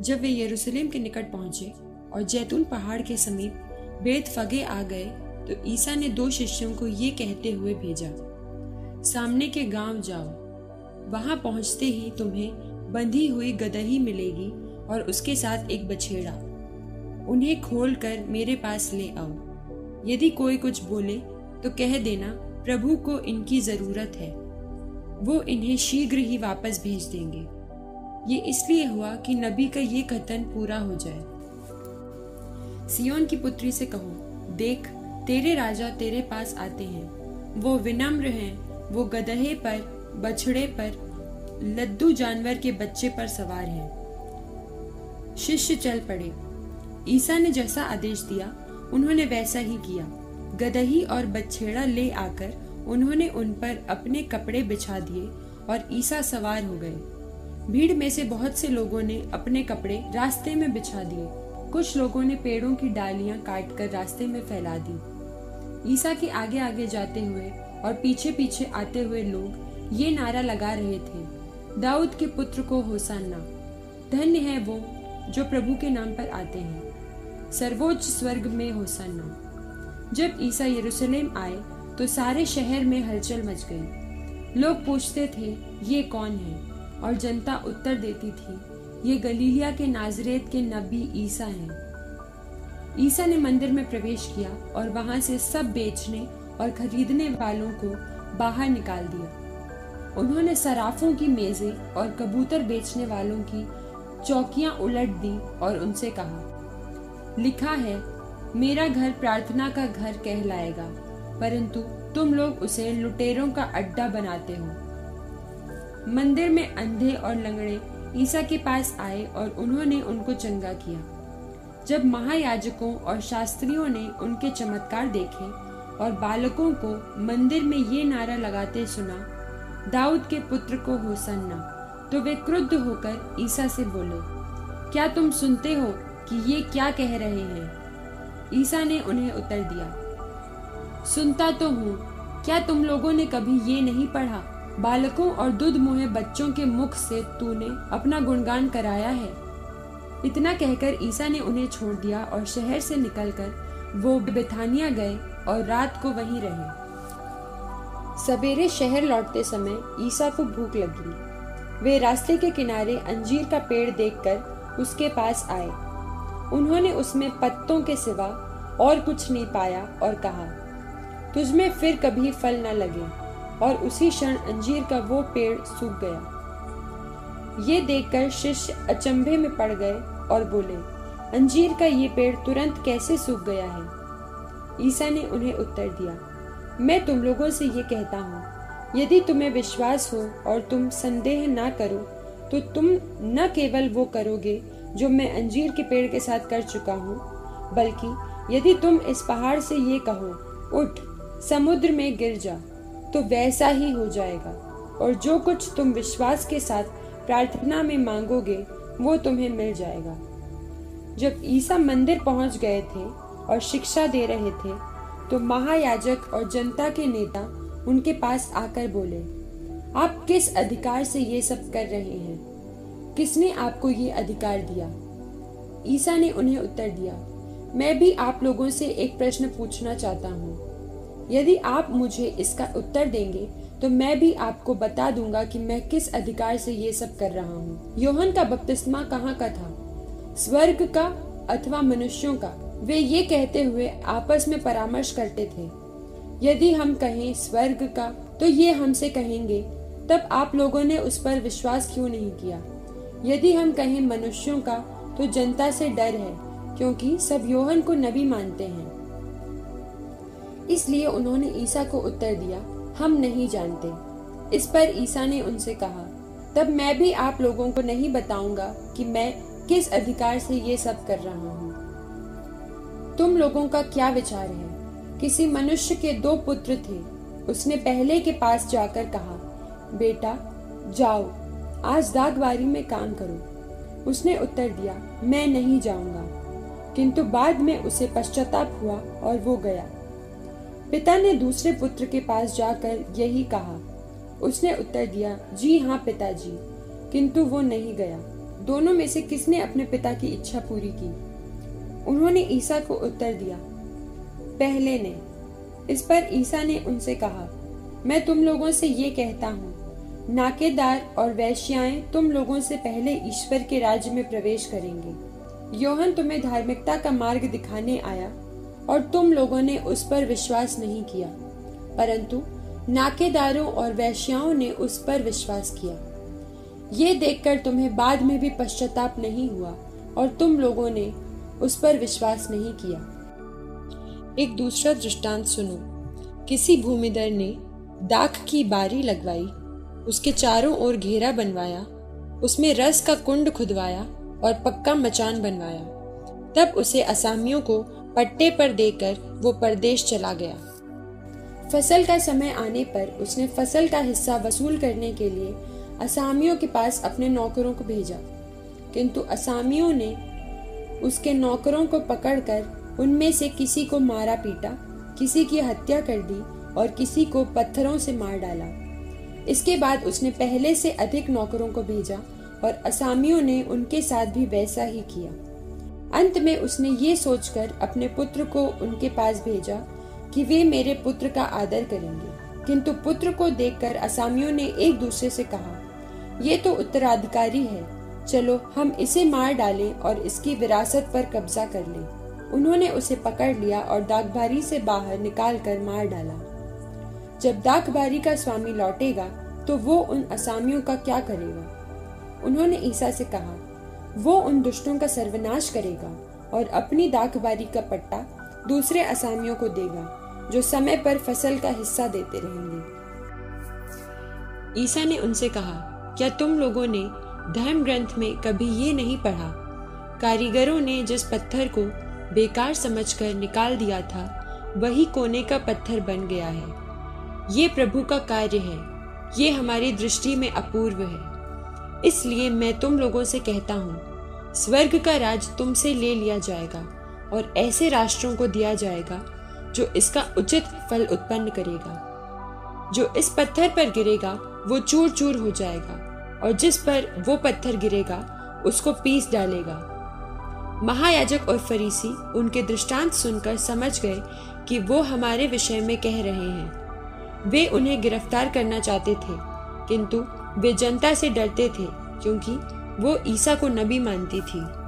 जब वे यरूशलेम के निकट पहुँचे और जैतून पहाड़ के समीप बेत फगे आ गए तो ईसा ने दो शिष्यों को ये कहते हुए भेजा, सामने के गाँव जाओ, वहाँ पहुँचते ही तुम्हें बंधी हुई गदही मिलेगी और उसके साथ एक बछेड़ा। उन्हें खोल कर मेरे पास ले आओ। यदि कोई कुछ बोले तो कह देना, प्रभु को इनकी ज़रूरत है। वो इन्हें शीघ्र ही वापस भेज देंगे। ये इसलिए हुआ कि नबी का ये कथन पूरा हो जाए। सियोन की पुत्री से कहो, देख, तेरे राजा तेरे पास आते हैं। वो विनम्र हैं, वो गदहे पर, बछड़े पर, लद्दू जानवर के बच्चे पर सवार हैं। शिष्य चल पड़े। ईसा ने जैसा आदेश दिया, उन्होंने वैसा ही किया। गदही और बछेड़ा ले आकर उन्होंने उन पर अपने कपड़े बिछा दिए और ईसा सवार हो गए। भीड़ में से बहुत से लोगों ने अपने कपड़े रास्ते में बिछा दिए। कुछ लोगों ने पेड़ों की डालियाँ काटकर रास्ते में फैला दी। ईसा के आगे आगे जाते हुए और पीछे पीछे आते हुए लोग ये नारा लगा रहे थे, दाऊद के पुत्र को होसाना धन्य है वो जो प्रभु के नाम पर आते हैं। सर्वोच्च स्वर्ग में होसाना जब ईसा यरूशलेम आए तो सारे शहर में हलचल मच गई। लोग पूछते थे, ये कौन है? और जनता उत्तर देती थी, ये गलीलिया के नाजरेत के नबी ईसा हैं। ईसा ने मंदिर में प्रवेश किया और वहाँ से सब बेचने और खरीदने वालों को बाहर निकाल दिया। उन्होंने सराफों की मेजें और कबूतर बेचने वालों की चौकियाँ उलट दी और उनसे कहा, लिखा है, मेरा घर प्रार्थना का घर कहलाएगा, परंतु तुम लोग उसे लुटेरों का अड्डा बनाते हो। मंदिर में अंधे और लंगड़े ईसा के पास आए और उन्होंने उनको चंगा किया। जब महायाजकों और शास्त्रियों ने उनके चमत्कार देखे और बालकों को मंदिर में ये नारा लगाते सुना, दाऊद के पुत्र को होसन्ना तो वे क्रुद्ध होकर ईसा से बोले, क्या तुम सुनते हो कि ये क्या कह रहे हैं? ईसा ने उन्हें उत्तर दिया, सुनता तो हूँ। क्या तुम लोगों ने कभी ये नहीं पढ़ा बालकों और दुध मुहे बच्चों के मुख से तूने अपना गुणगान कराया है। इतना कहकर ईसा ने उन्हें छोड़ दिया और शहर से निकलकर वो बेथानिया गए और रात को वहीं रहे। सवेरे शहर लौटते समय ईसा को भूख लगी। वे रास्ते के किनारे अंजीर का पेड़ देखकर उसके पास आए। उन्होंने उसमें पत्तों के सिवा और कुछ नहीं पाया और कहा, तुझमें फिर कभी फल न लगे। और उसी क्षण अंजीर का वो पेड़ सूख गया। ये देखकर शिष्य अचंभे में पड़ गए और बोले, अंजीर का ये पेड़ तुरंत कैसे सूख गया है? ईसा ने उन्हें उत्तर दिया, मैं तुम लोगों से ये कहता हूँ, यदि तुम्हें विश्वास हो और तुम संदेह ना करो तो तुम न केवल वो करोगे जो मैं अंजीर के पेड़ के साथ कर चुका हूँ, बल्कि यदि तुम इस पहाड़ से ये कहो, उठ, समुद्र में गिर जा। तो वैसा ही हो जाएगा। और जो कुछ तुम विश्वास के साथ प्रार्थना में मांगोगे, वो तुम्हें मिल जाएगा। जब ईसा मंदिर पहुँच गए थे और शिक्षा दे रहे थे तो महायाजक और जनता के नेता उनके पास आकर बोले, आप किस अधिकार से ये सब कर रहे हैं? किसने आपको ये अधिकार दिया? ईसा ने उन्हें उत्तर दिया, मैं भी आप लोगों से एक प्रश्न पूछना चाहता हूँ। यदि आप मुझे इसका उत्तर देंगे तो मैं भी आपको बता दूँगा कि मैं किस अधिकार से ये सब कर रहा हूँ। योहन का बपतिस्मा कहाँ का था? स्वर्ग का अथवा मनुष्यों का? वे ये कहते हुए आपस में परामर्श करते थे। यदि हम कहें स्वर्ग का तो ये हमसे कहेंगे, तब आप लोगों ने उस पर विश्वास क्यों नहीं किया? यदि हम कहें मनुष्यों का तो जनता से डर है, क्योंकि सब योहन को नबी मानते हैं। इसलिए उन्होंने ईसा को उत्तर दिया, हम नहीं जानते। इस पर ईसा ने उनसे कहा, तब मैं भी आप लोगों को नहीं बताऊँगा कि मैं किस अधिकार से ये सब कर रहा हूँ। तुम लोगों का क्या विचार है? किसी मनुष्य के दो पुत्र थे। उसने पहले के पास जाकर कहा, बेटा, जाओ, आज दागवारी में काम करो। उसने उत्तर दिया, मैं नहीं जाऊँगा। किंतु बाद में उसे पश्चाताप हुआ और वो गया। पिता ने दूसरे पुत्र के पास जाकर यही कहा। उसने उत्तर दिया, जी हाँ पिताजी। किंतु वो नहीं गया। दोनों में से किसने अपने पिता की इच्छा पूरी की? उन्होंने ईसा को उत्तर दिया, पहले ने। इस पर ईसा ने उनसे कहा, मैं तुम लोगों से ये कहता हूँ, नाकेदार और वैश्याएँ तुम लोगों से पहले ईश्वर के राज्य में प्रवेश करेंगे। योहन तुम्हें धार्मिकता का मार्ग दिखाने आया और तुम लोगों ने उस पर विश्वास नहीं किया। परंतु नाकेदारों और वैश्याओं ने उस पर विश्वास किया। ये देखकर तुम्हें बाद में भी पश्चाताप नहीं हुआ और तुम लोगों ने उस पर विश्वास नहीं किया। एक दूसरा दृष्टांत सुनो। किसी भूमिदर ने दाख की बारी लगवाई, उसके चारों ओर घेरा बनवाया, उसमें रस का कुंड खुदवाया और पक्का मचान बनवाया। तब उसे असामियों को पट्टे पर देकर वो परदेश चला गया। फ़सल का समय आने पर उसने फ़सल का हिस्सा वसूल करने के लिए असामियों के पास अपने नौकरों को भेजा। किंतु असामियों ने उसके नौकरों को पकड़कर उनमें से किसी को मारा पीटा, किसी की हत्या कर दी और किसी को पत्थरों से मार डाला। इसके बाद उसने पहले से अधिक नौकरों को भेजा और असामियों ने उनके साथ भी वैसा ही किया। अंत में उसने ये सोचकर अपने पुत्र को उनके पास भेजा कि वे मेरे पुत्र का आदर करेंगे। किंतु पुत्र को देखकर असामियों ने एक दूसरे से कहा, ये तो उत्तराधिकारी है। चलो, हम इसे मार डालें और इसकी विरासत पर कब्जा कर लें। उन्होंने उसे पकड़ लिया और दागबारी से बाहर निकाल कर मार डाला। जब दागबारी का स्वामी लौटेगा तो वो उन असामियों का क्या करेगा? उन्होंने ईसा से कहा वो उन दुष्टों का सर्वनाश करेगा और अपनी दाखबारी का पट्टा दूसरे असामियों को देगा, जो समय पर फ़सल का हिस्सा देते रहेंगे। ईसा ने उनसे कहा, क्या तुम लोगों ने धर्म ग्रंथ में कभी ये नहीं पढ़ा? कारीगरों ने जिस पत्थर को बेकार समझकर निकाल दिया था, वही कोने का पत्थर बन गया है। ये प्रभु का कार्य है, ये हमारी दृष्टि में अपूर्व है। इसलिए मैं तुम लोगों से कहता हूँ स्वर्ग का राज तुमसे ले लिया जाएगा और ऐसे राष्ट्रों को दिया जाएगा जो इसका उचित फल उत्पन्न करेगा। जो इस पत्थर पर गिरेगा, वो चूर चूर हो जाएगा और जिस पर वो पत्थर गिरेगा, उसको पीस डालेगा। महायाजक और फरीसी उनके दृष्टांत सुनकर समझ गए कि वो हमारे विषय में कह रहे हैं। वे उन्हें गिरफ़्तार करना चाहते थे, किंतु वे जनता से डरते थे, क्योंकि वो ईसा को नबी मानती थी।